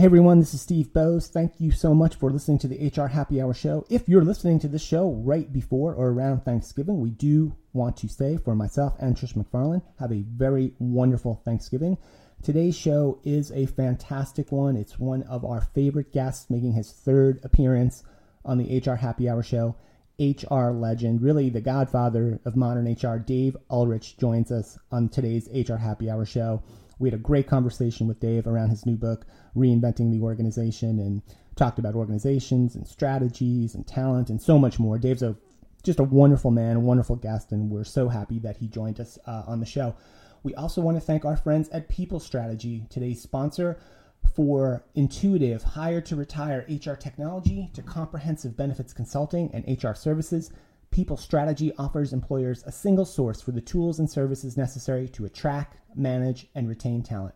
Hey everyone, this is Steve Boese. Thank you so much for listening to the HR Happy Hour show. If you're listening to this show right before or around Thanksgiving, we do want to say for myself and Trish McFarlane, have a very wonderful Thanksgiving. Today's show is a fantastic one. It's one of our favorite guests making his third appearance on the HR Happy Hour show. HR legend, really the godfather of modern HR, Dave Ulrich, joins us on today's HR Happy Hour show. We had a great conversation with Dave around his new book, Reinventing the Organization, and talked about organizations and strategies and talent and so much more. Dave's a just a wonderful man, a wonderful guest, and we're so happy that he joined us uh, on the show. We also want to thank our friends at People Strategy, today's sponsor for intuitive hire to retire HR technology to comprehensive benefits consulting and HR services. People Strategy offers employers a single source for the tools and services necessary to attract, manage, and retain talent.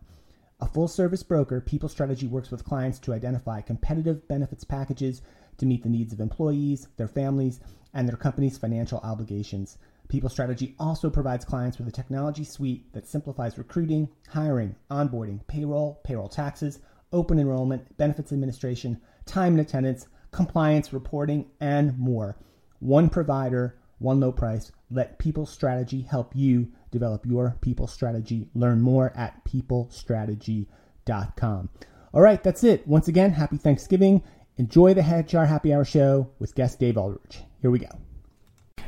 A full service broker, People Strategy works with clients to identify competitive benefits packages to meet the needs of employees, their families, and their company's financial obligations. People Strategy also provides clients with a technology suite that simplifies recruiting, hiring, onboarding, payroll, payroll taxes, open enrollment, benefits administration, time and attendance, compliance, reporting, and more. One provider, one low price. Let People Strategy help you develop your people strategy. Learn more at peoplestrategy.com. All right, that's it. Once again, happy Thanksgiving. Enjoy the HR Happy Hour show with guest Dave Ulrich. Here we go.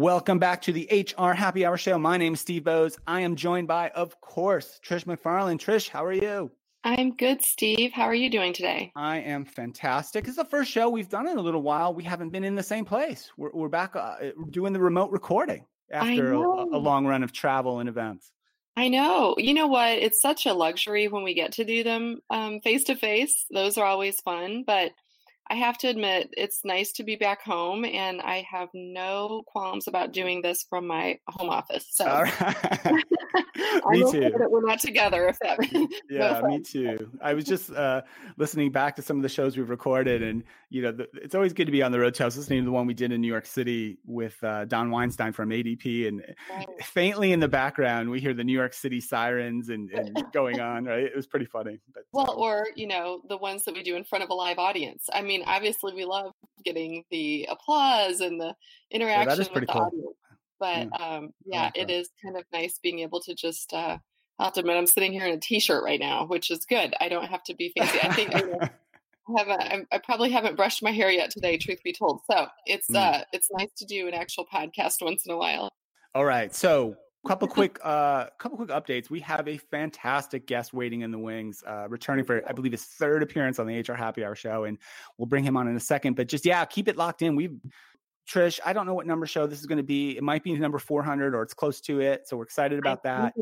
Welcome back to the HR Happy Hour Show. My name is Steve Boese. I am joined by, of course, Trish McFarlane. Trish, how are you? I'm good, Steve. How are you doing today? I am fantastic. It's the first show we've done in a little while. We haven't been in the same place. We're, we're back uh, doing the remote recording after a, a long run of travel and events. I know. You know what? It's such a luxury when we get to do them face to face. Those are always fun, but I have to admit, it's nice to be back home, and I have no qualms about doing this from my home office. So, me too. we're not together. If that, yeah, no me too. I was just uh, listening back to some of the shows we've recorded, and you know, the, it's always good to be on the road. So I was listening to the one we did in New York City with uh, Don Weinstein from ADP, and right. faintly in the background, we hear the New York City sirens and, and going on. Right, it was pretty funny. But, well, or you know, the ones that we do in front of a live audience. I mean mean, obviously we love getting the applause and the interaction yeah, with the cool. audience. But yeah, um, yeah it is kind of nice being able to just uh, I have to admit I'm sitting here in a t-shirt right now, which is good. I don't have to be fancy. I think I, have a, I probably haven't brushed my hair yet today, truth be told. So it's mm. uh it's nice to do an actual podcast once in a while. All right. So couple quick uh couple quick updates. We have a fantastic guest waiting in the wings uh returning for i believe his third appearance on the hr happy hour show and we'll bring him on in a second. But just yeah keep it locked in. We've Trish, I don't know what number show this is going to be. It might be number 400 or it's close to it. So we're excited about that.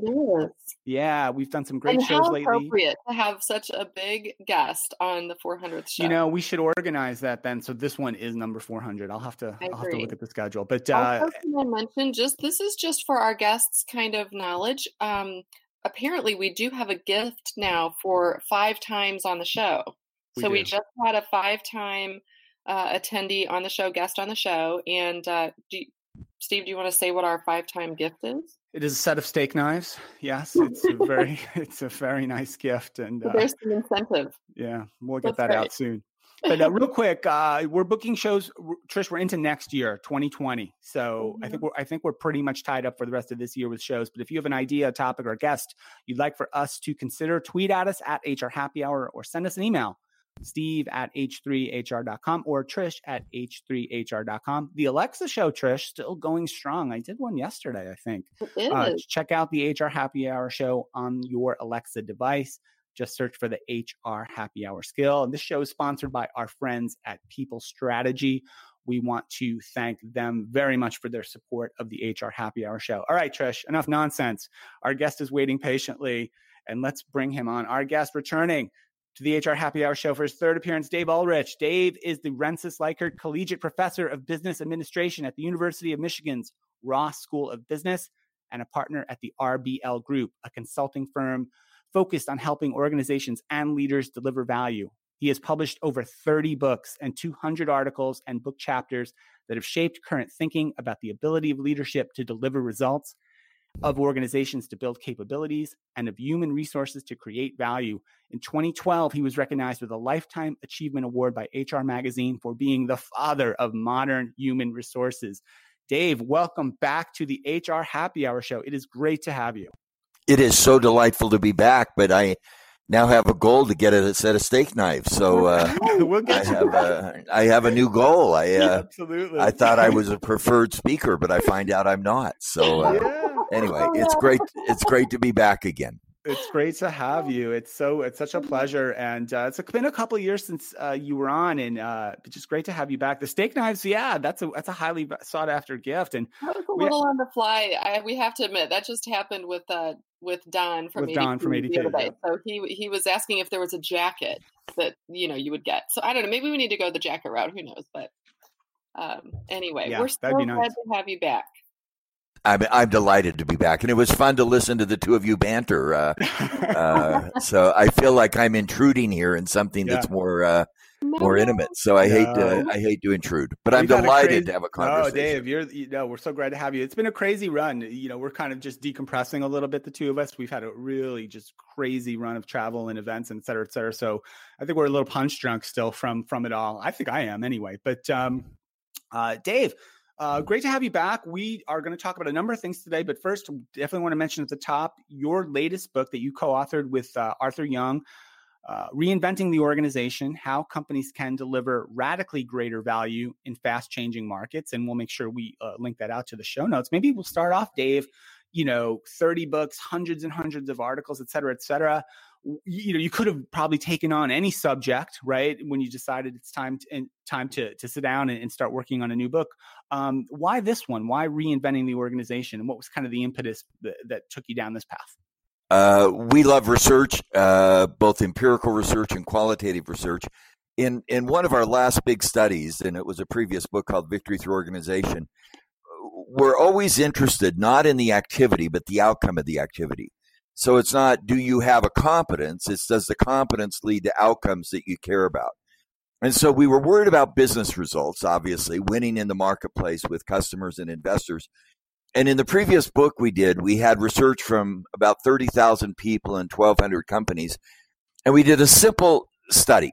Yeah, we've done some great and shows how lately. appropriate to have such a big guest on the 400th show. You know, we should organize that then. So this one is number 400. I'll have to I'll have to look at the schedule. But uh I mention just this is just for our guests kind of knowledge. Um apparently we do have a gift now for five times on the show. We so do. we just had a five time uh, attendee on the show, guest on the show. And uh, do you, Steve, do you want to say what our five-time gift is? It is a set of steak knives. Yes, it's a very it's a very nice gift, and uh, there's some incentive. Yeah, we'll get That's that out soon. But uh, real quick, uh, we're booking shows. Trish, we're into next year, 2020. So mm-hmm. I think we're I think we're pretty much tied up for the rest of this year with shows. But if you have an idea, a topic, or a guest you'd like for us to consider, tweet at us at HR Happy Hour or send us an email steve at h3hr.com or trish at h3hr.com. The Alexa show, Trish, still going strong. I did one yesterday, I think. Uh, check out the HR Happy Hour show on your Alexa device. Just search for the HR Happy Hour skill. And this show is sponsored by our friends at People Strategy. we want to thank them very much for their support of the HR Happy Hour show. All right, Trish, enough nonsense. Our guest is waiting patiently, and let's bring him on. Our guest returning to the HR Happy Hour show for his third appearance, Dave Ulrich. Dave is the Rensis Likert Collegiate Professor of Business Administration at the University of Michigan's Ross School of Business and a partner at the RBL Group, a consulting firm focused on helping organizations and leaders deliver value. He has published over 30 books and 200 articles and book chapters that have shaped current thinking about the ability of leadership to deliver results, of organizations to build capabilities, and of human resources to create value. In 2012, he was recognized with a Lifetime Achievement Award by HR Magazine for being the father of modern human resources. Dave, welcome back to the HR Happy Hour show. It is great to have you. It is so delightful to be back, but I now have a goal to get a set of steak knives. So uh, we'll I, have a, I have a new goal. I uh, absolutely. I thought I was a preferred speaker, but I find out I'm not. So uh, yeah. Anyway, it's great. It's great to be back again. It's great to have you. It's so it's such a pleasure, and uh, it's been a couple years since uh, you were on, and uh, it's just great to have you back. The steak knives, yeah, that's a that's a highly sought after gift, and that was a little we, on the fly. I, we have to admit that just happened with uh, with Don from with Don from ADP. Yeah. So he he was asking if there was a jacket that you know you would get. So I don't know. Maybe we need to go the jacket route. Who knows? But um, anyway, yeah, we're so glad nice. to have you back. I'm, I'm delighted to be back, and it was fun to listen to the two of you banter. Uh, uh, so I feel like I'm intruding here in something yeah. that's more uh, more intimate. So I hate to I hate to intrude, but I'm delighted crazy, to have a conversation. Oh, Dave, you're you know we're so glad to have you. It's been a crazy run. You know, we're kind of just decompressing a little bit. The two of us, we've had a really just crazy run of travel and events and et cetera, et cetera. So I think we're a little punch drunk still from from it all. I think I am anyway. But um, uh, Dave. Uh, great to have you back. We are going to talk about a number of things today, but first, definitely want to mention at the top your latest book that you co authored with uh, Arthur Yeung, uh, Reinventing the Organization How Companies Can Deliver Radically Greater Value in Fast Changing Markets. And we'll make sure we uh, link that out to the show notes. Maybe we'll start off, Dave, you know, 30 books, hundreds and hundreds of articles, et cetera, et cetera you know you could have probably taken on any subject right when you decided it's time to, time to to sit down and, and start working on a new book. Um, why this one? Why reinventing the organization? And what was kind of the impetus that, that took you down this path? Uh, we love research uh, both empirical research and qualitative research. In in one of our last big studies and it was a previous book called victory through organization we're always interested not in the activity but the outcome of the activity so it's not do you have a competence, it's does the competence lead to outcomes that you care about. And so we were worried about business results, obviously, winning in the marketplace with customers and investors. And in the previous book we did, we had research from about 30,000 people and 1,200 companies. And we did a simple study.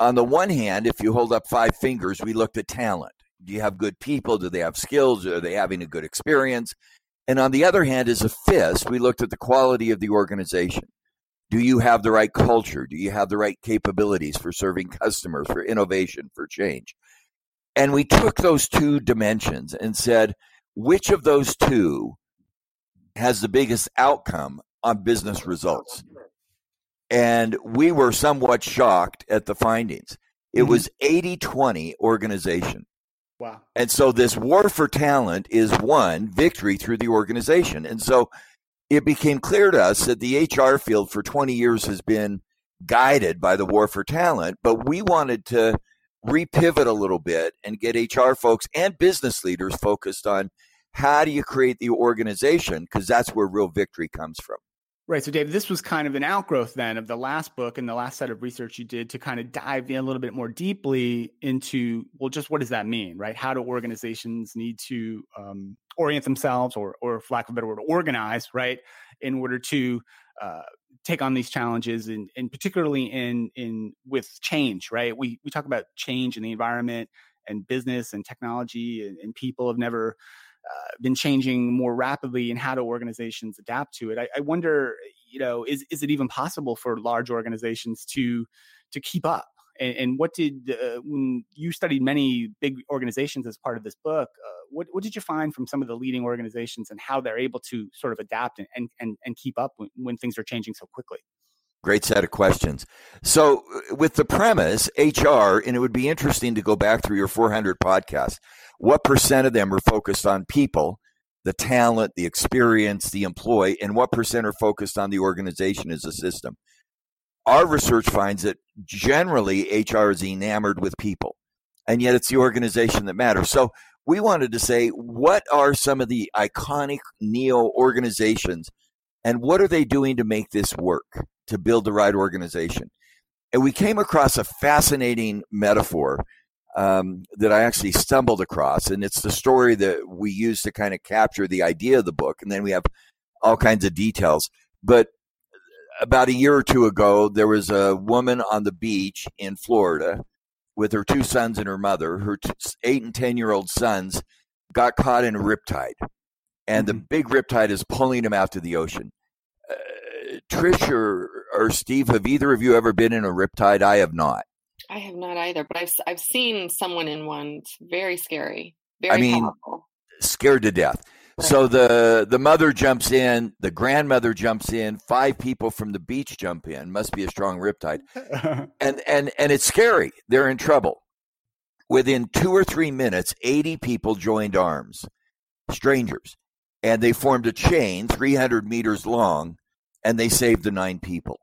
On the one hand, if you hold up five fingers, we looked at talent. Do you have good people? Do they have skills? Are they having a good experience? And on the other hand, as a fist, we looked at the quality of the organization. Do you have the right culture? Do you have the right capabilities for serving customers, for innovation, for change? And we took those two dimensions and said, which of those two has the biggest outcome on business results? And we were somewhat shocked at the findings. It mm-hmm. was 80 20 organization. Wow. And so this war for talent is one victory through the organization. And so it became clear to us that the HR field for 20 years has been guided by the war for talent, but we wanted to repivot a little bit and get HR folks and business leaders focused on how do you create the organization because that's where real victory comes from. Right. So, Dave, this was kind of an outgrowth then of the last book and the last set of research you did to kind of dive in a little bit more deeply into, well, just what does that mean, right? How do organizations need to um, orient themselves or, or, for lack of a better word, organize, right, in order to uh, take on these challenges and, and particularly in, in with change, right? We, we talk about change in the environment and business and technology and, and people have never uh, been changing more rapidly and how do organizations adapt to it. I, I, wonder you know is, is it even possible for large organizations to to keep up? And, and what did uh, when you studied many big organizations as part of this book uh, what, what did you find from some of the leading organizations and how they're able to sort of adapt and and, and, keep up when, when things are changing so quickly Great set of questions. So, uh, with the premise, HR, and it would be interesting to go back through your 400 podcasts. What percent of them are focused on people, the talent, the experience, the employee, and what percent are focused on the organization as a system? Our research finds that generally HR is enamored with people, and yet it's the organization that matters. So, we wanted to say, what are some of the iconic neo organizations and what are they doing to make this work, to build the right organization? And we came across a fascinating metaphor um, that I actually stumbled across. And it's the story that we use to kind of capture the idea of the book. And then we have all kinds of details. But about a year or two ago, there was a woman on the beach in Florida with her two sons and her mother. Her t- eight and 10 year old sons got caught in a riptide, and mm-hmm. the big riptide is pulling them out to the ocean. Trish or, or Steve, have either of you ever been in a riptide? I have not. I have not either, but I've I've seen someone in one. It's very scary. Very I mean, powerful. scared to death. So the the mother jumps in, the grandmother jumps in, five people from the beach jump in. Must be a strong riptide, and and and it's scary. They're in trouble. Within two or three minutes, eighty people joined arms, strangers, and they formed a chain, three hundred meters long, and they saved the nine people.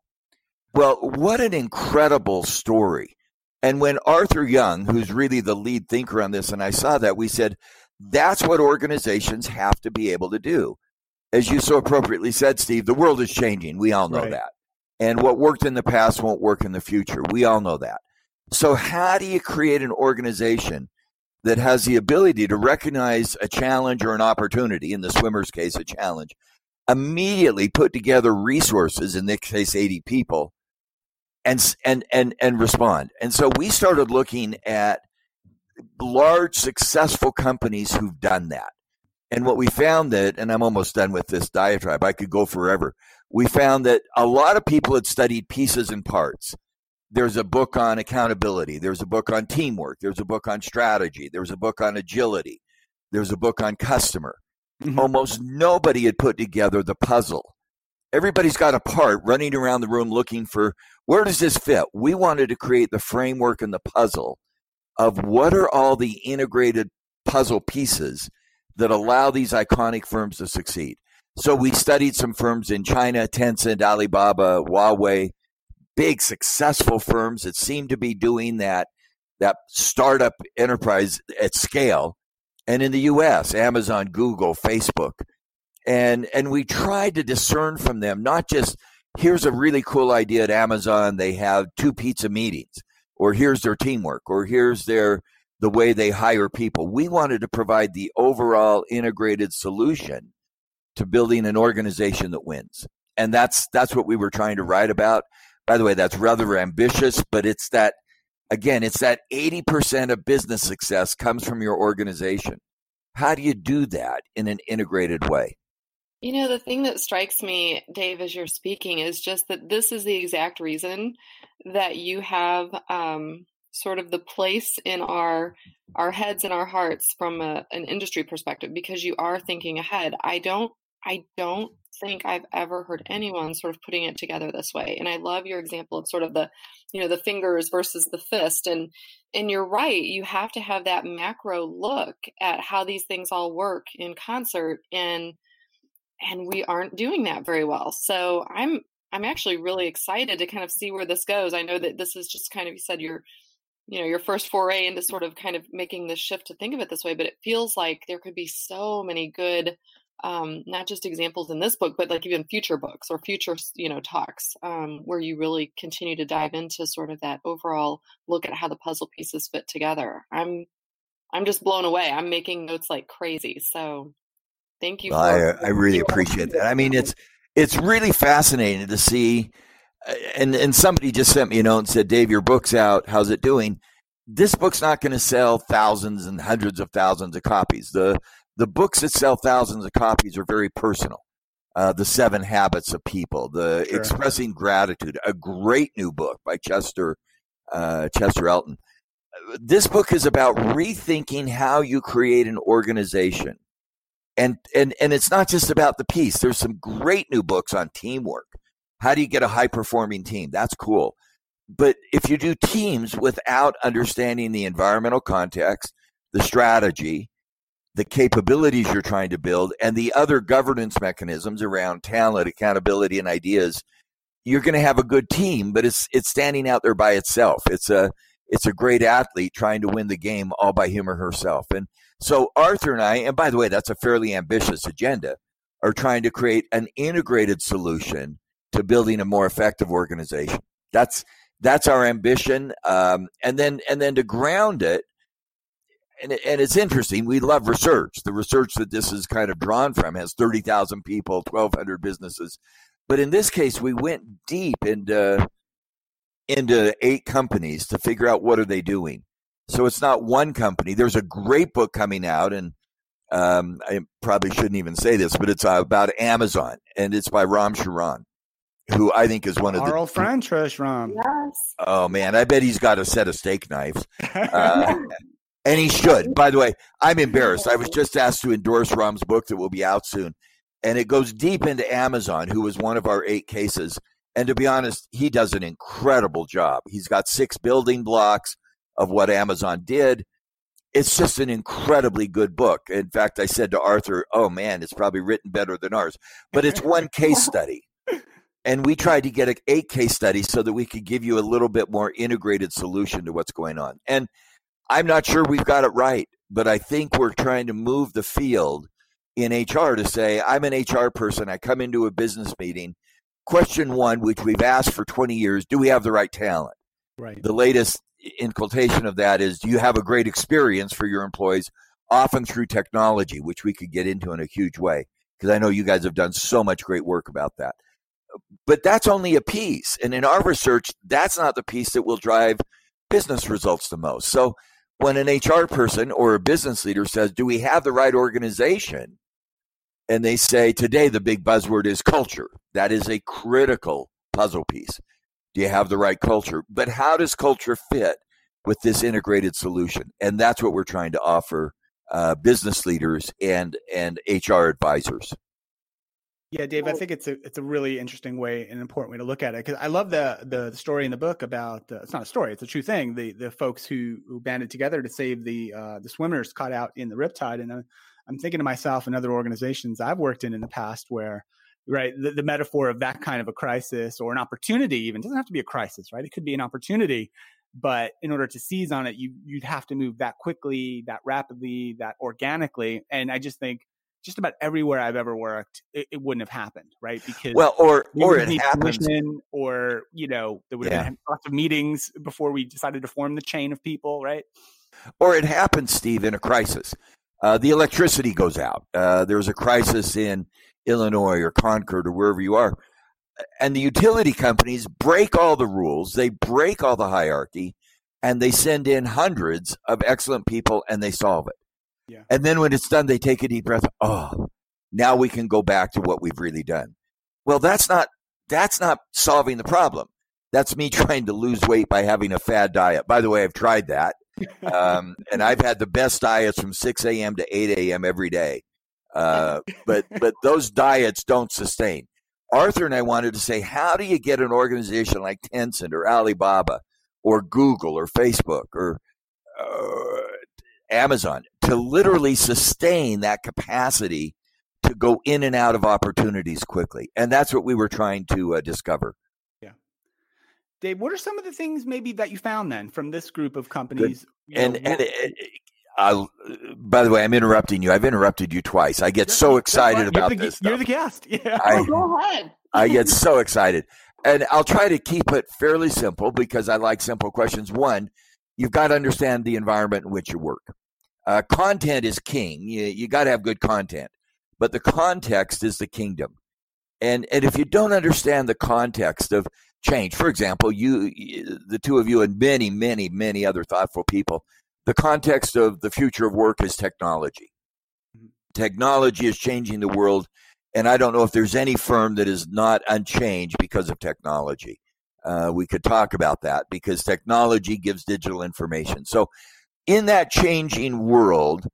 Well, what an incredible story! And when Arthur Yeung, who's really the lead thinker on this, and I saw that, we said that's what organizations have to be able to do. As you so appropriately said, Steve, the world is changing. We all know right. that. And what worked in the past won't work in the future. We all know that. So, how do you create an organization that has the ability to recognize a challenge or an opportunity, in the swimmer's case, a challenge, immediately put together resources, in this case, 80 people, and, and, and, and respond? And so we started looking at large successful companies who've done that. And what we found that, and I'm almost done with this diatribe, I could go forever. We found that a lot of people had studied pieces and parts. There's a book on accountability. There's a book on teamwork. There's a book on strategy. There's a book on agility. There's a book on customer. Mm-hmm. Almost nobody had put together the puzzle. Everybody's got a part running around the room looking for where does this fit? We wanted to create the framework and the puzzle of what are all the integrated puzzle pieces that allow these iconic firms to succeed. So we studied some firms in China, Tencent, Alibaba, Huawei, big successful firms that seem to be doing that that startup enterprise at scale. And in the US, Amazon, Google, Facebook. And and we tried to discern from them not just here's a really cool idea at Amazon, they have two pizza meetings or here's their teamwork or here's their the way they hire people. We wanted to provide the overall integrated solution to building an organization that wins. And that's that's what we were trying to write about. By the way, that's rather ambitious, but it's that again, it's that 80% of business success comes from your organization. How do you do that in an integrated way? You know, the thing that strikes me, Dave, as you're speaking, is just that this is the exact reason that you have um, sort of the place in our our heads and our hearts from a, an industry perspective, because you are thinking ahead. I don't, I don't think I've ever heard anyone sort of putting it together this way. And I love your example of sort of the, you know, the fingers versus the fist. And and you're right, you have to have that macro look at how these things all work in concert and and we aren't doing that very well. So I'm I'm actually really excited to kind of see where this goes. I know that this is just kind of you said your you know your first foray into sort of kind of making this shift to think of it this way, but it feels like there could be so many good um, not just examples in this book, but like even future books or future, you know, talks um, where you really continue to dive into sort of that overall look at how the puzzle pieces fit together. I'm, I'm just blown away. I'm making notes like crazy. So Thank you. Well, I, I really appreciate that. I mean, it's it's really fascinating to see. Uh, and and somebody just sent me a note and said, "Dave, your book's out. How's it doing?" This book's not going to sell thousands and hundreds of thousands of copies. The the books that sell thousands of copies are very personal. Uh, the Seven Habits of People, the sure. Expressing Gratitude, a great new book by Chester uh, Chester Elton. This book is about rethinking how you create an organization and and and it's not just about the piece. There's some great new books on teamwork, How do you get a high performing team? That's cool. But if you do teams without understanding the environmental context, the strategy, the capabilities you're trying to build, and the other governance mechanisms around talent, accountability, and ideas, you're going to have a good team. But it's it's standing out there by itself. It's a it's a great athlete trying to win the game all by him or herself. And so Arthur and I, and by the way, that's a fairly ambitious agenda, are trying to create an integrated solution to building a more effective organization. That's that's our ambition. Um, and then and then to ground it, and, and it's interesting. We love research. The research that this is kind of drawn from has thirty thousand people, twelve hundred businesses. But in this case, we went deep into into eight companies to figure out what are they doing. So it's not one company. There's a great book coming out, and um, I probably shouldn't even say this, but it's uh, about Amazon, and it's by Ram Charan who I think is one of Our the old friend Ram. Yes. Oh man, I bet he's got a set of steak knives. Uh, and he should. By the way, I'm embarrassed. I was just asked to endorse Ram's book that will be out soon. And it goes deep into Amazon, who was one of our eight cases. And to be honest, he does an incredible job. He's got six building blocks of what Amazon did. It's just an incredibly good book. In fact, I said to Arthur, Oh man, it's probably written better than ours. But it's one case study and we tried to get a, a case study so that we could give you a little bit more integrated solution to what's going on. And I'm not sure we've got it right, but I think we're trying to move the field in HR to say, I'm an HR person. I come into a business meeting. Question one, which we've asked for 20 years, do we have the right talent? Right. The latest inculcation of that is, do you have a great experience for your employees, often through technology, which we could get into in a huge way? Because I know you guys have done so much great work about that but that's only a piece. And in our research, that's not the piece that will drive business results the most. So when an HR person or a business leader says, Do we have the right organization? And they say, Today, the big buzzword is culture. That is a critical puzzle piece. Do you have the right culture? But how does culture fit with this integrated solution? And that's what we're trying to offer uh, business leaders and, and HR advisors. Yeah, Dave, I think it's a it's a really interesting way and important way to look at it because I love the the story in the book about uh, it's not a story, it's a true thing. The the folks who who banded together to save the uh, the swimmers caught out in the riptide, and I'm, I'm thinking to myself and other organizations I've worked in in the past where right the, the metaphor of that kind of a crisis or an opportunity even doesn't have to be a crisis, right? It could be an opportunity, but in order to seize on it, you you'd have to move that quickly, that rapidly, that organically, and I just think just about everywhere I've ever worked, it, it wouldn't have happened, right? Because well, or or it happens, or you know, there would have yeah. been lots of meetings before we decided to form the chain of people, right? Or it happens, Steve, in a crisis. Uh, the electricity goes out. Uh, there's a crisis in Illinois or Concord or wherever you are, and the utility companies break all the rules. They break all the hierarchy, and they send in hundreds of excellent people, and they solve it. Yeah. And then when it's done, they take a deep breath. Oh, now we can go back to what we've really done. Well, that's not that's not solving the problem. That's me trying to lose weight by having a fad diet. By the way, I've tried that, um, and I've had the best diets from 6 a.m. to 8 a.m. every day. Uh, but but those diets don't sustain. Arthur and I wanted to say, how do you get an organization like Tencent or Alibaba or Google or Facebook or uh, Amazon to literally sustain that capacity to go in and out of opportunities quickly. And that's what we were trying to uh, discover. Yeah. Dave, what are some of the things maybe that you found then from this group of companies? And, know, and, and uh, by the way, I'm interrupting you. I've interrupted you twice. I get so excited about the, this. You're the guest. Yeah. I, oh, go ahead. I get so excited. And I'll try to keep it fairly simple because I like simple questions. One, you've got to understand the environment in which you work. Uh, content is king. You, you got to have good content, but the context is the kingdom. And and if you don't understand the context of change, for example, you, the two of you, and many, many, many other thoughtful people, the context of the future of work is technology. Mm-hmm. Technology is changing the world, and I don't know if there's any firm that is not unchanged because of technology. Uh, we could talk about that because technology gives digital information. So in that changing world,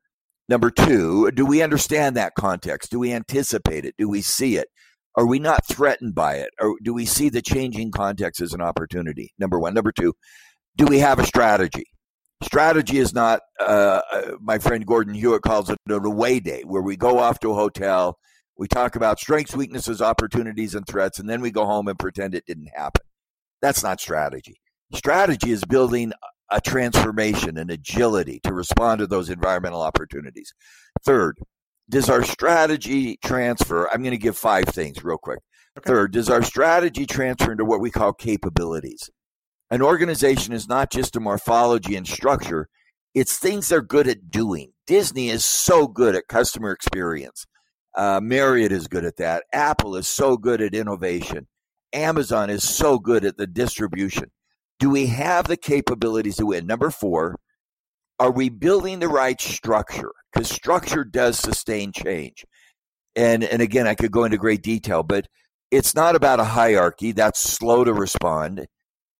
number two, do we understand that context? Do we anticipate it? Do we see it? Are we not threatened by it? Or do we see the changing context as an opportunity? Number one. Number two, do we have a strategy? Strategy is not, uh, uh, my friend Gordon Hewitt calls it an away day, where we go off to a hotel, we talk about strengths, weaknesses, opportunities, and threats, and then we go home and pretend it didn't happen. That's not strategy. Strategy is building a transformation and agility to respond to those environmental opportunities. Third, does our strategy transfer? I'm going to give five things real quick. Okay. Third, does our strategy transfer into what we call capabilities? An organization is not just a morphology and structure, it's things they're good at doing. Disney is so good at customer experience. Uh, Marriott is good at that. Apple is so good at innovation. Amazon is so good at the distribution. Do we have the capabilities to win? Number four, are we building the right structure? Because structure does sustain change. And and again, I could go into great detail, but it's not about a hierarchy that's slow to respond.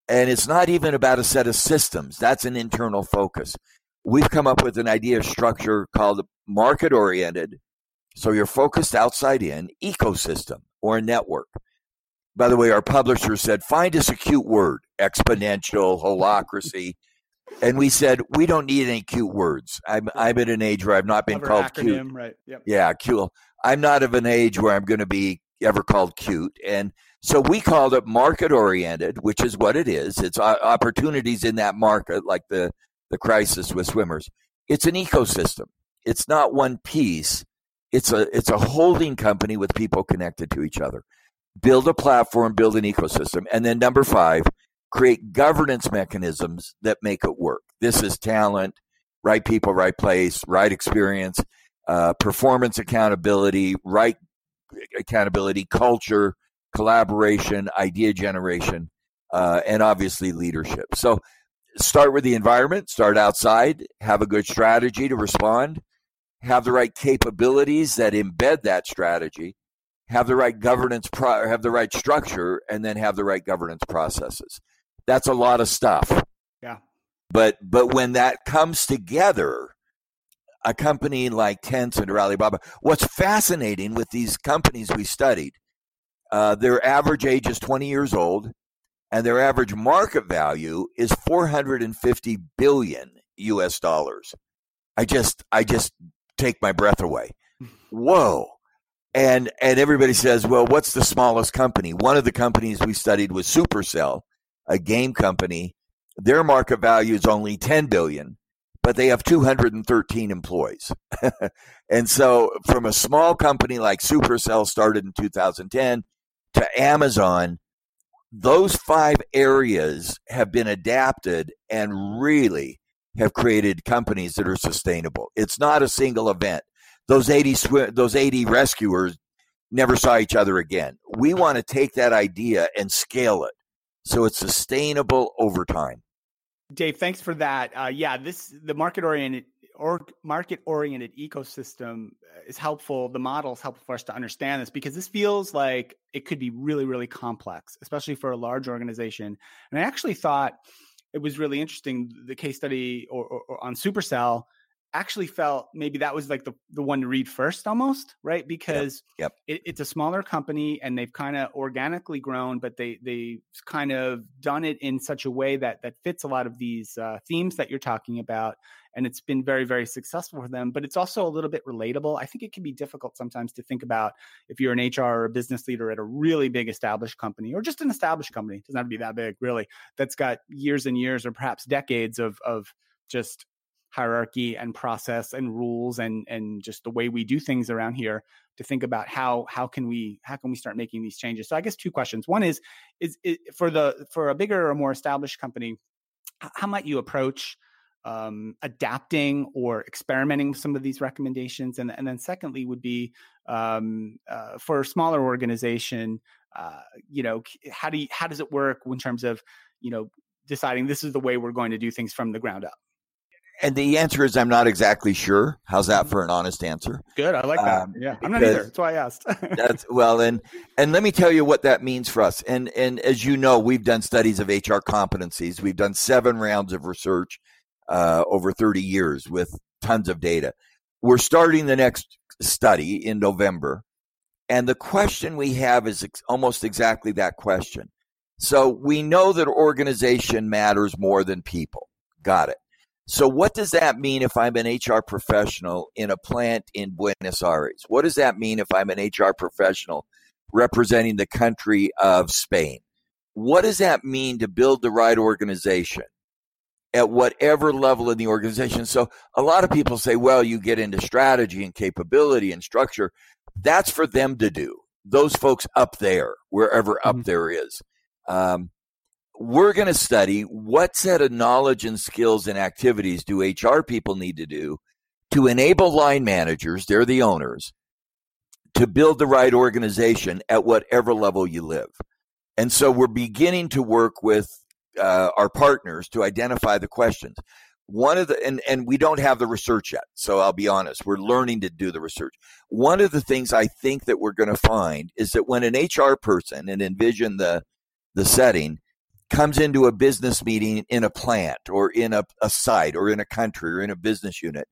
And it's not even about a set of systems. That's an internal focus. We've come up with an idea of structure called market oriented. So you're focused outside in ecosystem or network. By the way, our publisher said, find us a cute word, exponential, holacracy. And we said, we don't need any cute words. I'm, I'm at an age where I've not been called acronym, cute. Right. Yep. Yeah, cute. I'm not of an age where I'm going to be ever called cute. And so we called it market oriented, which is what it is. It's opportunities in that market, like the, the crisis with swimmers. It's an ecosystem. It's not one piece. It's a, it's a holding company with people connected to each other build a platform, build an ecosystem. And then number five, create governance mechanisms that make it work. This is talent, right people, right place, right experience, uh, performance accountability, right accountability, culture, collaboration, idea generation, uh, and obviously leadership. So start with the environment, start outside, have a good strategy to respond, have the right capabilities that embed that strategy have the right governance, pro- have the right structure, and then have the right governance processes. That's a lot of stuff. Yeah. But but when that comes together, a company like Tencent or Alibaba, what's fascinating with these companies we studied, uh, their average age is 20 years old, and their average market value is 450 billion U.S. dollars. I just I just take my breath away. Whoa and and everybody says, well, what's the smallest company? One of the companies we studied was Supercell, a game company. Their market value is only 10 billion, but they have 213 employees. and so from a small company like Supercell started in 2010 to Amazon, those five areas have been adapted and really have created companies that are sustainable. It's not a single event those 80 sw- those 80 rescuers never saw each other again. We want to take that idea and scale it so it's sustainable over time. Dave, thanks for that. Uh, yeah, this the market oriented or market oriented ecosystem is helpful. The model is helpful for us to understand this because this feels like it could be really, really complex, especially for a large organization. And I actually thought it was really interesting the case study or, or, or on Supercell actually felt maybe that was like the, the one to read first almost right because yep, yep. It, it's a smaller company and they've kind of organically grown but they they've kind of done it in such a way that that fits a lot of these uh, themes that you're talking about and it's been very very successful for them but it's also a little bit relatable i think it can be difficult sometimes to think about if you're an hr or a business leader at a really big established company or just an established company it doesn't have to be that big really that's got years and years or perhaps decades of of just hierarchy and process and rules and and just the way we do things around here to think about how how can we how can we start making these changes? So i guess two questions. One is is, is for the for a bigger or more established company how might you approach um, adapting or experimenting with some of these recommendations? And, and then secondly would be um, uh, for a smaller organization uh, you know how do you, how does it work in terms of you know deciding this is the way we're going to do things from the ground up and the answer is I'm not exactly sure. How's that mm-hmm. for an honest answer? Good. I like that. Um, yeah. I'm not either. That's why I asked. that's well and and let me tell you what that means for us. And and as you know, we've done studies of HR competencies. We've done seven rounds of research uh, over 30 years with tons of data. We're starting the next study in November And the question we have is ex- almost exactly that question. So we know that organization matters more than people. Got it. So what does that mean if I'm an HR professional in a plant in Buenos Aires? What does that mean if I'm an HR professional representing the country of Spain? What does that mean to build the right organization at whatever level in the organization? So a lot of people say, well, you get into strategy and capability and structure. That's for them to do. Those folks up there, wherever up mm-hmm. there is. Um, we're going to study what set of knowledge and skills and activities do HR people need to do to enable line managers, they're the owners, to build the right organization at whatever level you live. And so we're beginning to work with uh, our partners to identify the questions. One of the and and we don't have the research yet, so I'll be honest. We're learning to do the research. One of the things I think that we're going to find is that when an HR person and envision the the setting comes into a business meeting in a plant or in a, a site or in a country or in a business unit,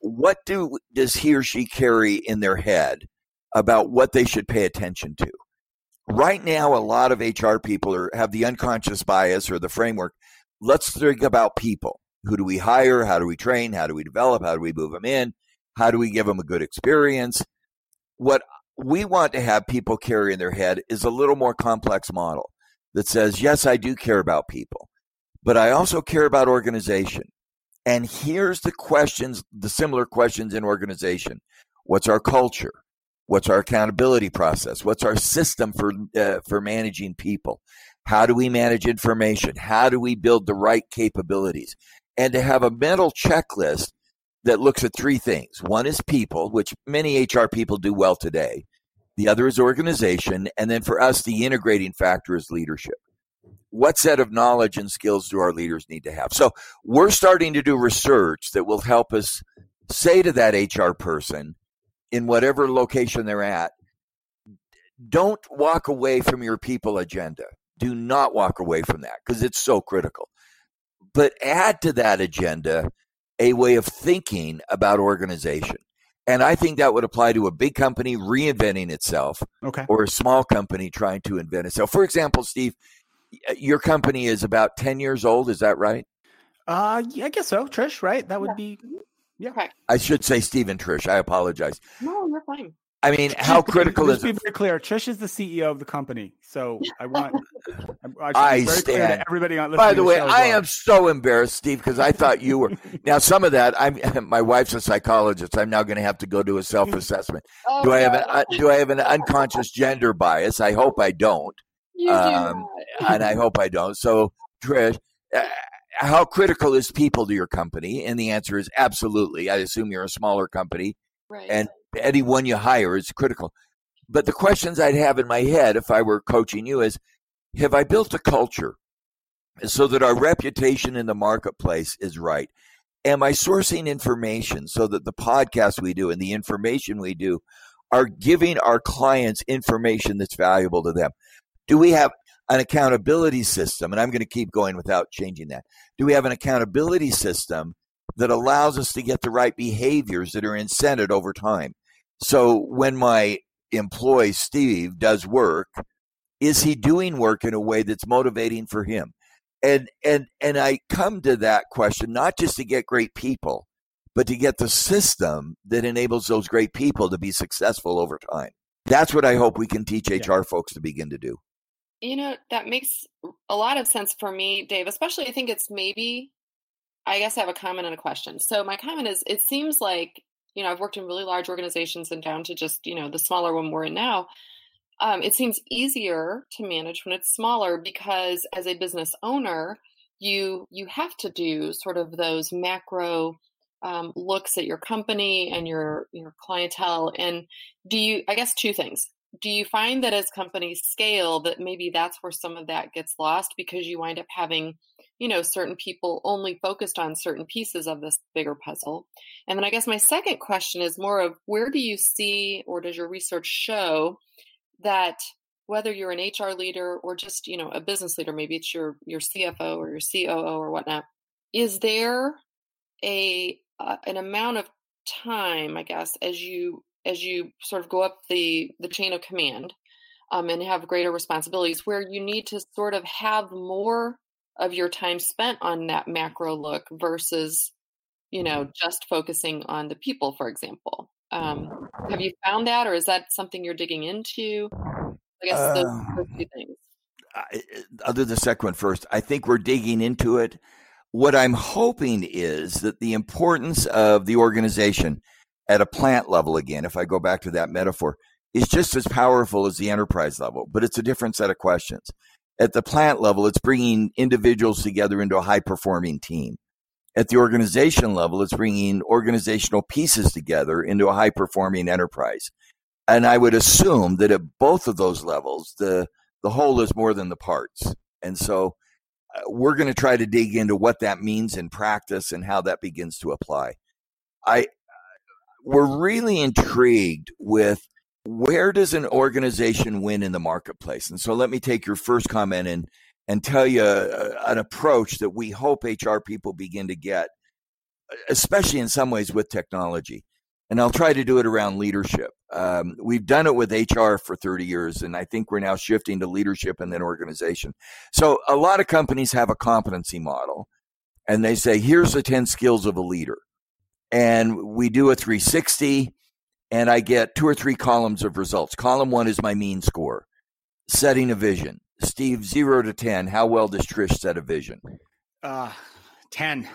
what do does he or she carry in their head about what they should pay attention to? Right now, a lot of HR people are, have the unconscious bias or the framework. Let's think about people. Who do we hire? How do we train? How do we develop? How do we move them in? How do we give them a good experience? What we want to have people carry in their head is a little more complex model that says, yes, I do care about people, but I also care about organization. And here's the questions, the similar questions in organization. What's our culture? What's our accountability process? What's our system for uh, for managing people? How do we manage information? How do we build the right capabilities? And to have a mental checklist that looks at three things. One is people, which many HR people do well today. The other is organization. And then for us, the integrating factor is leadership. What set of knowledge and skills do our leaders need to have? So we're starting to do research that will help us say to that HR person in whatever location they're at, don't walk away from your people agenda. Do not walk away from that because it's so critical. But add to that agenda a way of thinking about organization. And I think that would apply to a big company reinventing itself okay. or a small company trying to invent itself. For example, Steve, your company is about 10 years old. Is that right? Uh, yeah, I guess so. Trish, right? That would yeah. be, yeah. Okay. I should say Stephen Trish. I apologize. No, you're fine. I mean, how critical is? Let's is be very clear. Trish is the CEO of the company, so I want I, I stand. everybody on. By the way, the I well. am so embarrassed, Steve, because I thought you were. now, some of that, I'm. My wife's a psychologist. I'm now going to have to go do a self assessment. Oh, do I have an uh, Do I have an unconscious gender bias? I hope I don't. You um, do and I hope I don't. So, Trish. Uh, how critical is people to your company? And the answer is absolutely. I assume you're a smaller company. Right. And anyone you hire is critical. But the questions I'd have in my head if I were coaching you is have I built a culture so that our reputation in the marketplace is right? Am I sourcing information so that the podcast we do and the information we do are giving our clients information that's valuable to them? Do we have an accountability system? And I'm going to keep going without changing that. Do we have an accountability system that allows us to get the right behaviors that are incented over time? So when my employee, Steve, does work, is he doing work in a way that's motivating for him? And and and I come to that question not just to get great people, but to get the system that enables those great people to be successful over time. That's what I hope we can teach HR folks to begin to do. You know, that makes a lot of sense for me, Dave, especially I think it's maybe I guess I have a comment and a question. So my comment is it seems like you know, I've worked in really large organizations and down to just, you know, the smaller one we're in now. Um, it seems easier to manage when it's smaller because as a business owner, you you have to do sort of those macro um, looks at your company and your your clientele. And do you? I guess two things. Do you find that as companies scale, that maybe that's where some of that gets lost because you wind up having you know, certain people only focused on certain pieces of this bigger puzzle. And then I guess my second question is more of where do you see or does your research show that whether you're an HR leader or just, you know, a business leader, maybe it's your your CFO or your COO or whatnot, is there a uh, an amount of time, I guess, as you as you sort of go up the the chain of command um, and have greater responsibilities where you need to sort of have more of your time spent on that macro look versus you know mm-hmm. just focusing on the people for example. Um, mm-hmm. have you found that or is that something you're digging into? I guess those, those um, two things. I, eh, eh, other the second one first i think we're digging into it. What i'm hoping is that the importance of the organization at a plant level again if i go back to that metaphor is just as powerful as the enterprise level, but it's a different set of questions. At the plant level, it's bringing individuals together into a high performing team. At the organization level, it's bringing organizational pieces together into a high performing enterprise. And I would assume that at both of those levels, the, the whole is more than the parts. And so uh, we're going to try to dig into what that means in practice and how that begins to apply. I, we're really intrigued with where does an organization win in the marketplace? And so let me take your first comment and and tell you uh, an approach that we hope HR people begin to get, especially in some ways with technology. And I'll try to do it around leadership. Um, we've done it with HR for 30 years, and I think we're now shifting to leadership and then organization. So a lot of companies have a competency model, and they say, here's the 10 skills of a leader. And we do a 360 and I get two or three columns of results. Column one is my mean score, setting a vision. Steve, zero to 10, how well does Trish set a vision? Uh, 10.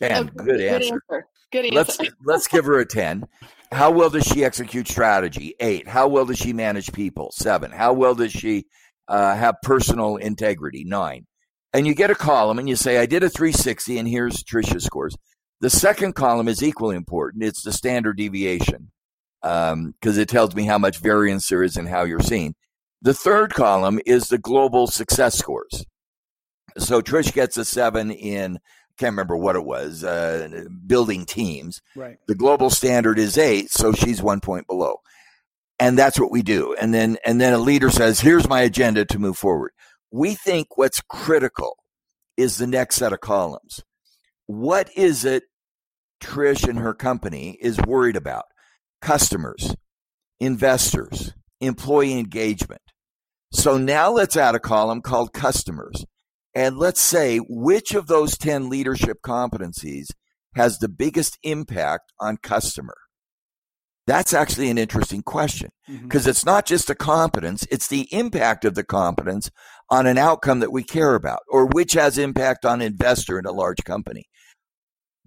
10. Oh, good, good answer. answer. Good answer. Let's, let's give her a 10. How well does she execute strategy? Eight. How well does she manage people? Seven. How well does she uh, have personal integrity? Nine. And you get a column and you say, I did a 360 and here's Trisha's scores. The second column is equally important. It's the standard deviation because um, it tells me how much variance there is in how you're seen. The third column is the global success scores. So Trish gets a seven in, can't remember what it was, uh, building teams. Right. The global standard is eight, so she's one point below. And that's what we do. And then, and then a leader says, here's my agenda to move forward. We think what's critical is the next set of columns. What is it Trish and her company is worried about? Customers, investors, employee engagement. So now let's add a column called customers. And let's say which of those 10 leadership competencies has the biggest impact on customer. That's actually an interesting question because mm-hmm. it's not just a competence, it's the impact of the competence on an outcome that we care about or which has impact on investor in a large company.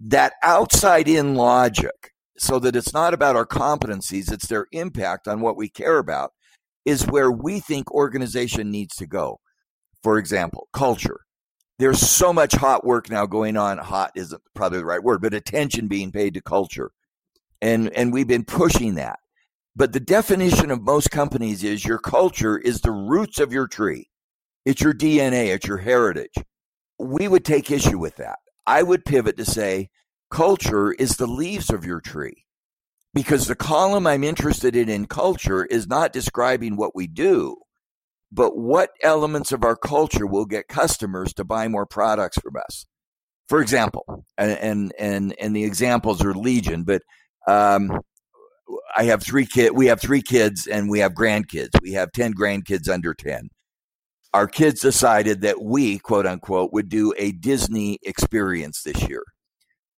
That outside in logic so that it's not about our competencies, it's their impact on what we care about, is where we think organization needs to go. For example, culture. There's so much hot work now going on. Hot isn't probably the right word, but attention being paid to culture. And, and we've been pushing that. But the definition of most companies is your culture is the roots of your tree. It's your DNA, it's your heritage. We would take issue with that. I would pivot to say culture is the leaves of your tree. Because the column I'm interested in in culture is not describing what we do, but what elements of our culture will get customers to buy more products from us. For example, and and and the examples are legion, but um, I have three kid. We have three kids, and we have grandkids. We have ten grandkids under ten. Our kids decided that we, quote unquote, would do a Disney experience this year.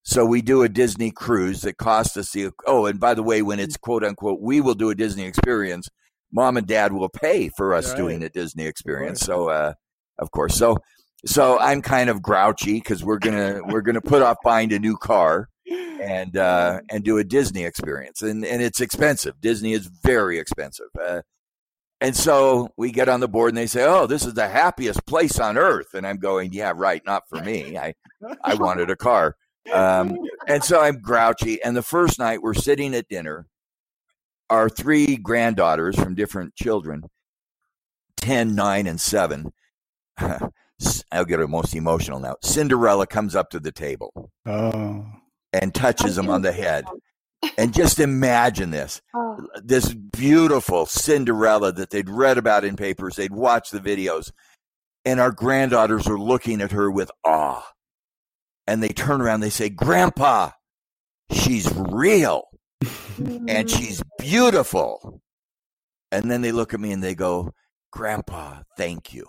So we do a Disney cruise that costs us the oh, and by the way, when it's quote unquote, we will do a Disney experience. Mom and Dad will pay for us right. doing a Disney experience. So, uh, of course, so so I'm kind of grouchy because we're gonna we're gonna put off buying a new car and uh, and do a Disney experience, and and it's expensive. Disney is very expensive. Uh, and so we get on the board and they say, "Oh, this is the happiest place on earth." And I'm going, "Yeah, right, not for me. I I wanted a car." Um, and so I'm grouchy. And the first night we're sitting at dinner, our three granddaughters from different children 10, 9, and 7. I'll get most emotional now. Cinderella comes up to the table oh. and touches him on the head. And just imagine this oh. this beautiful Cinderella that they'd read about in papers, they'd watched the videos, and our granddaughters are looking at her with awe and they turn around, they say, Grandpa, she's real. and she's beautiful. And then they look at me and they go, Grandpa, thank you.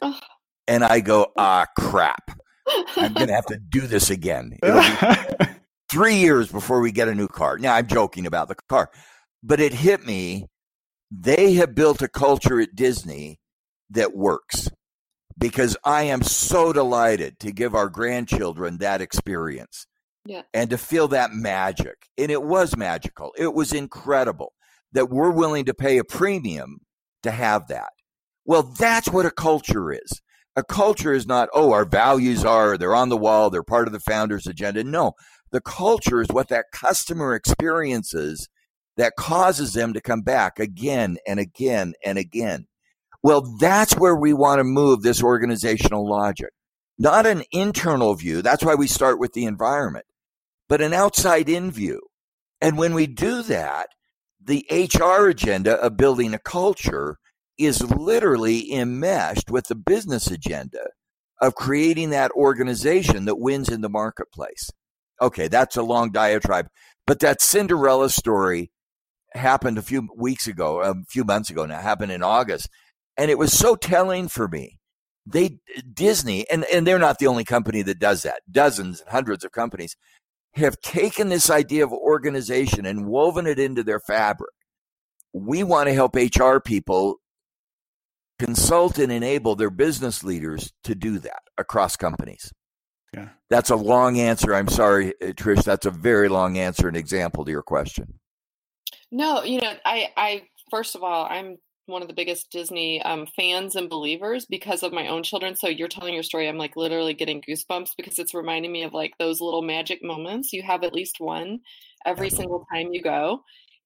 Oh. And I go, ah, crap. I'm going to have to do this again. three years before we get a new car. Now, I'm joking about the car, but it hit me. They have built a culture at Disney that works because I am so delighted to give our grandchildren that experience. Yeah. And to feel that magic. And it was magical. It was incredible that we're willing to pay a premium to have that. Well, that's what a culture is. A culture is not, oh, our values are, they're on the wall, they're part of the founder's agenda. No, the culture is what that customer experiences that causes them to come back again and again and again. Well, that's where we want to move this organizational logic. Not an internal view. That's why we start with the environment, but an outside in view. And when we do that, the HR agenda of building a culture is literally enmeshed with the business agenda of creating that organization that wins in the marketplace. Okay, that's a long diatribe, but that Cinderella story happened a few weeks ago, a few months ago now, happened in August. And it was so telling for me. They, Disney, and, and they're not the only company that does that. Dozens and hundreds of companies have taken this idea of organization and woven it into their fabric. We want to help HR people consult and enable their business leaders to do that across companies. Yeah. That's a long answer. I'm sorry, uh, Trish. That's a very long answer and example to your question. No, you know, I, I first of all, I'm one of the biggest Disney um, fans and believers because of my own children. So you're telling your story, I'm like literally getting goosebumps because it's reminding me of like those little magic moments. You have at least one every single time you go.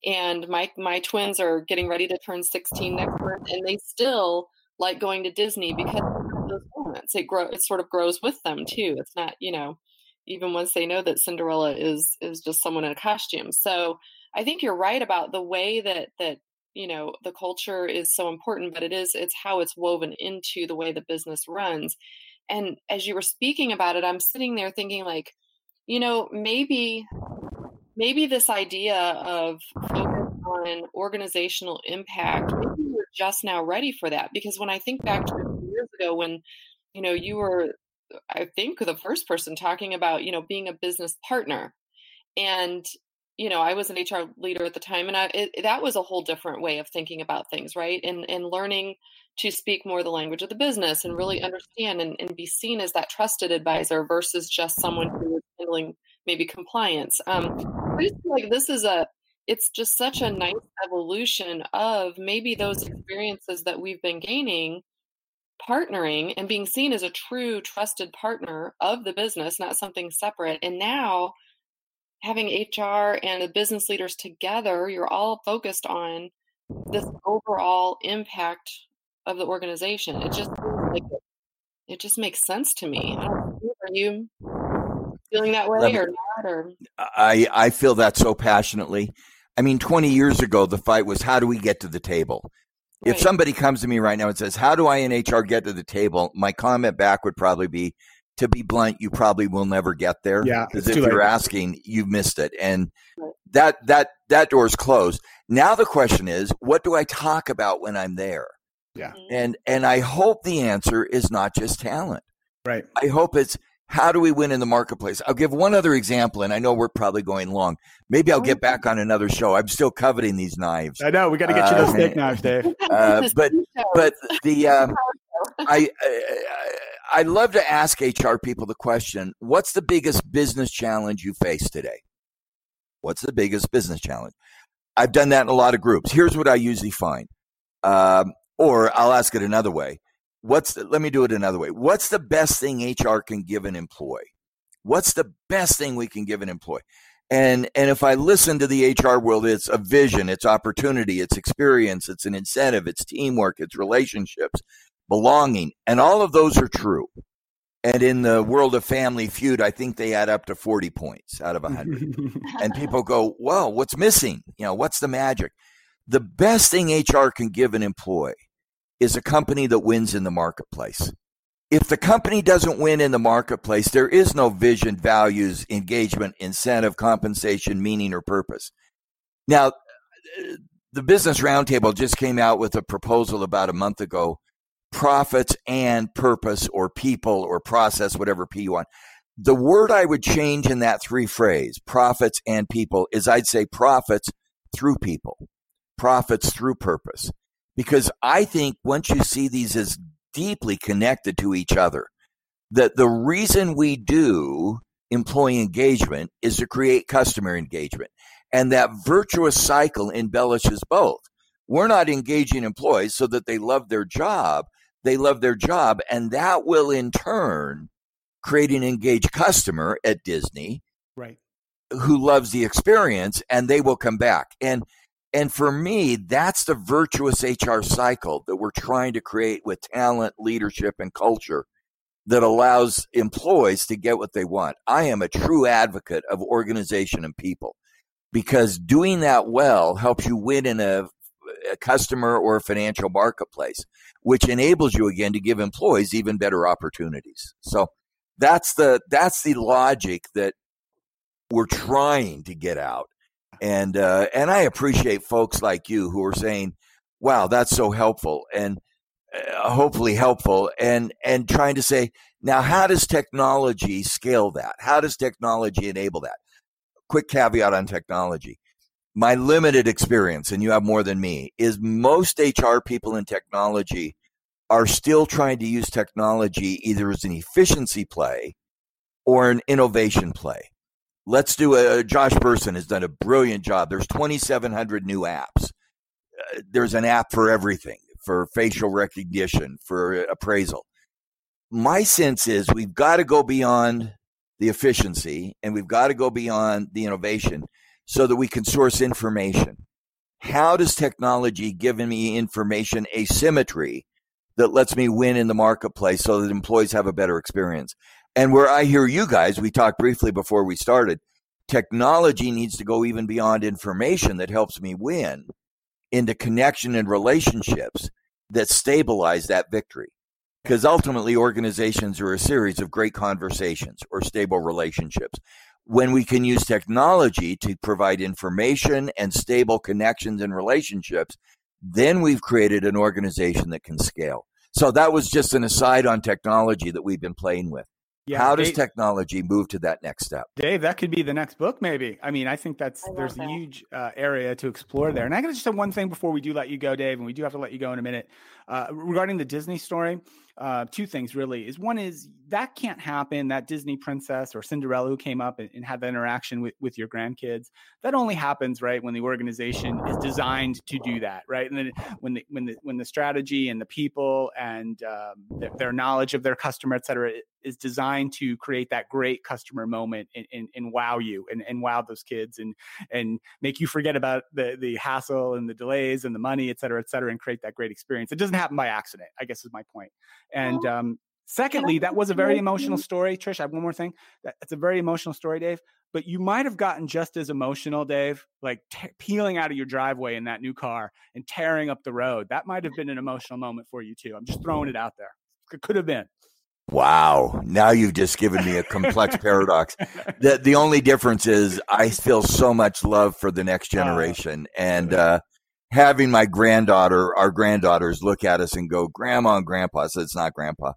And my my twins are getting ready to turn 16 next month, and they still like going to Disney because of those moments. It grow it sort of grows with them too. It's not you know even once they know that Cinderella is is just someone in a costume. So I think you're right about the way that that you know the culture is so important, but it is it's how it's woven into the way the business runs. And as you were speaking about it, I'm sitting there thinking like, you know, maybe maybe this idea of focus on organizational impact, maybe we're just now ready for that. Because when I think back to years ago when, you know, you were, I think, the first person talking about, you know, being a business partner. And, you know, I was an HR leader at the time, and I, it, that was a whole different way of thinking about things, right? And and learning to speak more the language of the business and really understand and, and be seen as that trusted advisor versus just someone who was handling maybe compliance. Um, I just feel like this is a it's just such a nice evolution of maybe those experiences that we've been gaining partnering and being seen as a true trusted partner of the business not something separate and now having hr and the business leaders together you're all focused on this overall impact of the organization it just like it, just makes sense to me are you feeling that way or not? Or I I feel that so passionately. I mean, 20 years ago, the fight was how do we get to the table? Right. If somebody comes to me right now and says, "How do I in HR get to the table?" My comment back would probably be, "To be blunt, you probably will never get there." Yeah, because if you're asking, you've missed it, and right. that that that door's closed. Now the question is, what do I talk about when I'm there? Yeah, and and I hope the answer is not just talent. Right. I hope it's how do we win in the marketplace? I'll give one other example, and I know we're probably going long. Maybe I'll get back on another show. I'm still coveting these knives. I know we got to get you those uh, steak knives, Dave. Uh, but but the um, I, I I love to ask HR people the question: What's the biggest business challenge you face today? What's the biggest business challenge? I've done that in a lot of groups. Here's what I usually find, um, or I'll ask it another way what's the, let me do it another way. What's the best thing HR can give an employee? What's the best thing we can give an employee? And and if I listen to the HR world, it's a vision, it's opportunity, it's experience, it's an incentive, it's teamwork, it's relationships, belonging, and all of those are true. And in the world of Family Feud, I think they add up to 40 points out of 100. and people go, "Well, what's missing? You know, what's the magic?" The best thing HR can give an employee is a company that wins in the marketplace. If the company doesn't win in the marketplace, there is no vision, values, engagement, incentive, compensation, meaning, or purpose. Now, the Business Roundtable just came out with a proposal about a month ago profits and purpose or people or process, whatever P you want. The word I would change in that three phrase, profits and people, is I'd say profits through people, profits through purpose. Because I think once you see these as deeply connected to each other, that the reason we do employee engagement is to create customer engagement. And that virtuous cycle embellishes both. We're not engaging employees so that they love their job. They love their job. And that will in turn create an engaged customer at Disney. Right. Who loves the experience and they will come back. And and for me, that's the virtuous HR cycle that we're trying to create with talent, leadership, and culture that allows employees to get what they want. I am a true advocate of organization and people because doing that well helps you win in a, a customer or financial marketplace, which enables you again to give employees even better opportunities. So that's the that's the logic that we're trying to get out. And uh, and I appreciate folks like you who are saying, "Wow, that's so helpful," and uh, hopefully helpful, and and trying to say, now how does technology scale that? How does technology enable that? quick caveat on technology. My limited experience, and you have more than me, is most HR people in technology are still trying to use technology either as an efficiency play or an innovation play. Let's do a Josh Bersin has done a brilliant job. There's 2,700 new apps. Uh, there's an app for everything, for facial recognition, for appraisal. My sense is we've got to go beyond the efficiency and we've got to go beyond the innovation so that we can source information. How does technology give me information asymmetry that lets me win in the marketplace so that employees have a better experience? And where I hear you guys, we talked briefly before we started, technology needs to go even beyond information that helps me win into connection and relationships that stabilize that victory because ultimately organizations are a series of great conversations or stable relationships. When we can use technology to provide information and stable connections and relationships, then we've created an organization that can scale. So that was just an aside on technology that we've been playing with. Yeah, How does technology move to that next step? Dave, that could be the next book, maybe. I mean, I think that's I there's that. a huge uh, area to explore there. And I got to just say one thing before we do let you go, Dave, and we do have to let you go in a minute uh, regarding the Disney story uh, two things really is one is that can't happen that disney princess or cinderella who came up and, and, had that interaction with, with your grandkids that only happens right when the organization is designed to do that right? And then when the when the when the strategy and the people and um, their, knowledge of their customer et cetera is designed to create that great customer moment and, and, and wow you and, and wow those kids and and make you forget about the the hassle and the delays and the money et cetera et cetera and create that great experience. It doesn't happen by accident i guess is my point and um, secondly, that was a very emotional story. Trish, I have one more thing. It's a very emotional story, Dave. But you might have gotten just as emotional, Dave, like t- peeling out of your driveway in that new car and tearing up the road. That might have been an emotional moment for you too. I'm just throwing it out there. It could have been. Wow. Now you've just given me a complex paradox. The the only difference is I feel so much love for the next uh, generation. Uh, and uh, having my granddaughter, our granddaughters look at us and go, Grandma and Grandpa said it's not Grandpa.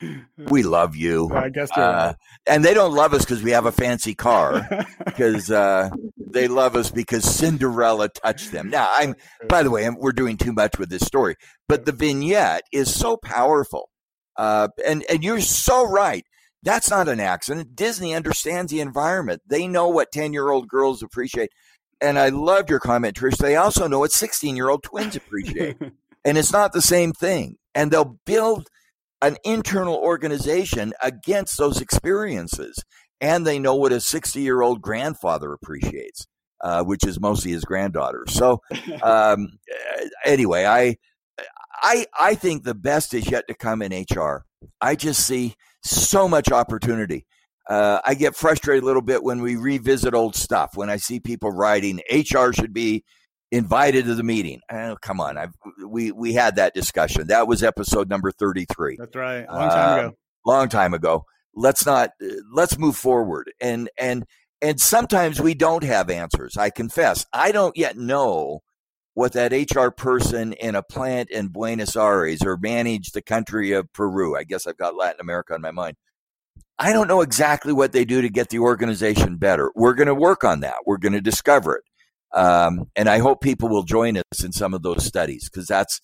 We love you. I guess uh, and they don't love us because we have a fancy car, because uh, they love us because Cinderella touched them. Now, I'm. By the way, we're doing too much with this story, but the vignette is so powerful, uh, and and you're so right. That's not an accident. Disney understands the environment. They know what ten year old girls appreciate and I loved your comment, Trish. They also know what 16 year old twins appreciate. and it's not the same thing. And they'll build an internal organization against those experiences. And they know what a 60 year old grandfather appreciates, uh, which is mostly his granddaughter. So, um, anyway, I, I, I think the best is yet to come in HR. I just see so much opportunity. Uh, I get frustrated a little bit when we revisit old stuff. When I see people writing, HR should be invited to the meeting. Oh, come on, I've, we we had that discussion. That was episode number thirty three. That's right, long time uh, ago. Long time ago. Let's not. Let's move forward and and And sometimes we don't have answers. I confess. I don't yet know what that HR person in a plant in Buenos Aires or manage the country of Peru. I guess I've got Latin America on my mind. I don't know exactly what they do to get the organization better. We're going to work on that. We're going to discover it. Um, and I hope people will join us in some of those studies because that's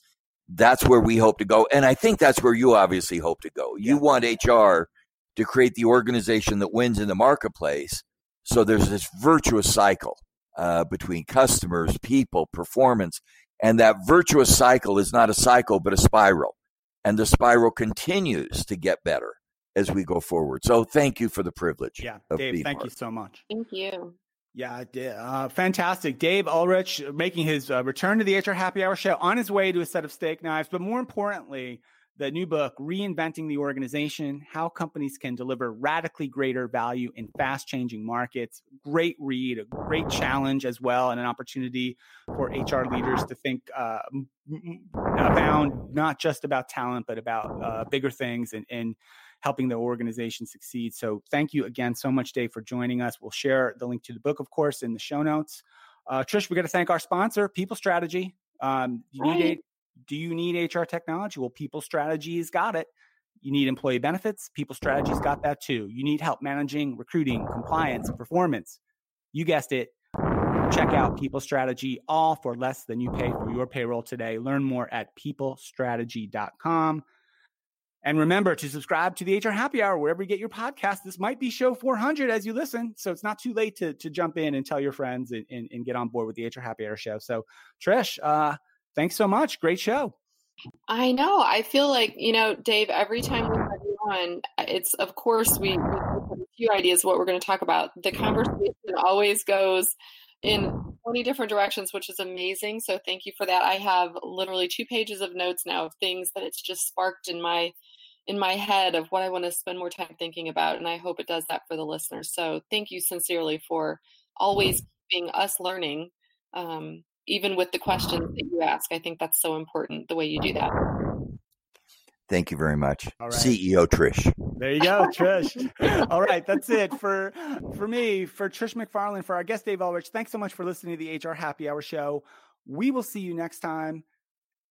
that's where we hope to go. And I think that's where you obviously hope to go. You want HR to create the organization that wins in the marketplace. So there's this virtuous cycle uh, between customers, people, performance. And that virtuous cycle is not a cycle, but a spiral. And the spiral continues to get better as we go forward. So thank you for the privilege. Yeah, Dave, thank part. you so much. Thank you. Yeah, uh, fantastic. Dave Ulrich making his uh, return to the HR Happy Hour show on his way to a set of steak knives, but more importantly, the new book, Reinventing the Organization How Companies Can Deliver Radically Greater Value in Fast Changing Markets. Great read, a great challenge as well, and an opportunity for HR leaders to think uh, about not just about talent, but about uh, bigger things and, and helping the organization succeed. So thank you again so much, Dave, for joining us. We'll share the link to the book, of course, in the show notes. Uh, Trish, we got to thank our sponsor, People Strategy. Um, you right. need do you need HR technology? Well, People Strategy's got it. You need employee benefits. People Strategy's got that too. You need help managing recruiting, compliance, performance. You guessed it. Check out People Strategy, all for less than you pay for your payroll today. Learn more at peoplestrategy.com. And remember to subscribe to the HR Happy Hour wherever you get your podcast. This might be show 400 as you listen. So it's not too late to, to jump in and tell your friends and, and, and get on board with the HR Happy Hour show. So, Trish, uh, thanks so much. Great show. I know. I feel like, you know, Dave, every time we have you on, it's, of course, we, we have a few ideas what we're going to talk about. The conversation always goes in 20 different directions, which is amazing. So thank you for that. I have literally two pages of notes now of things that it's just sparked in my in my head of what I want to spend more time thinking about. And I hope it does that for the listeners. So thank you sincerely for always keeping us learning, um, even with the questions that you ask. I think that's so important the way you do that. Thank you very much. CEO Trish. There you go, Trish. All right, that's it for for me, for Trish McFarlane, for our guest Dave Ulrich. Thanks so much for listening to the HR Happy Hour show. We will see you next time,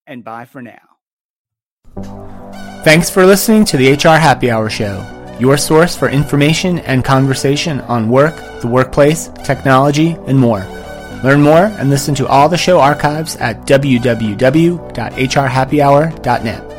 and bye for now. Thanks for listening to the HR Happy Hour show, your source for information and conversation on work, the workplace, technology, and more. Learn more and listen to all the show archives at www.hrhappyhour.net.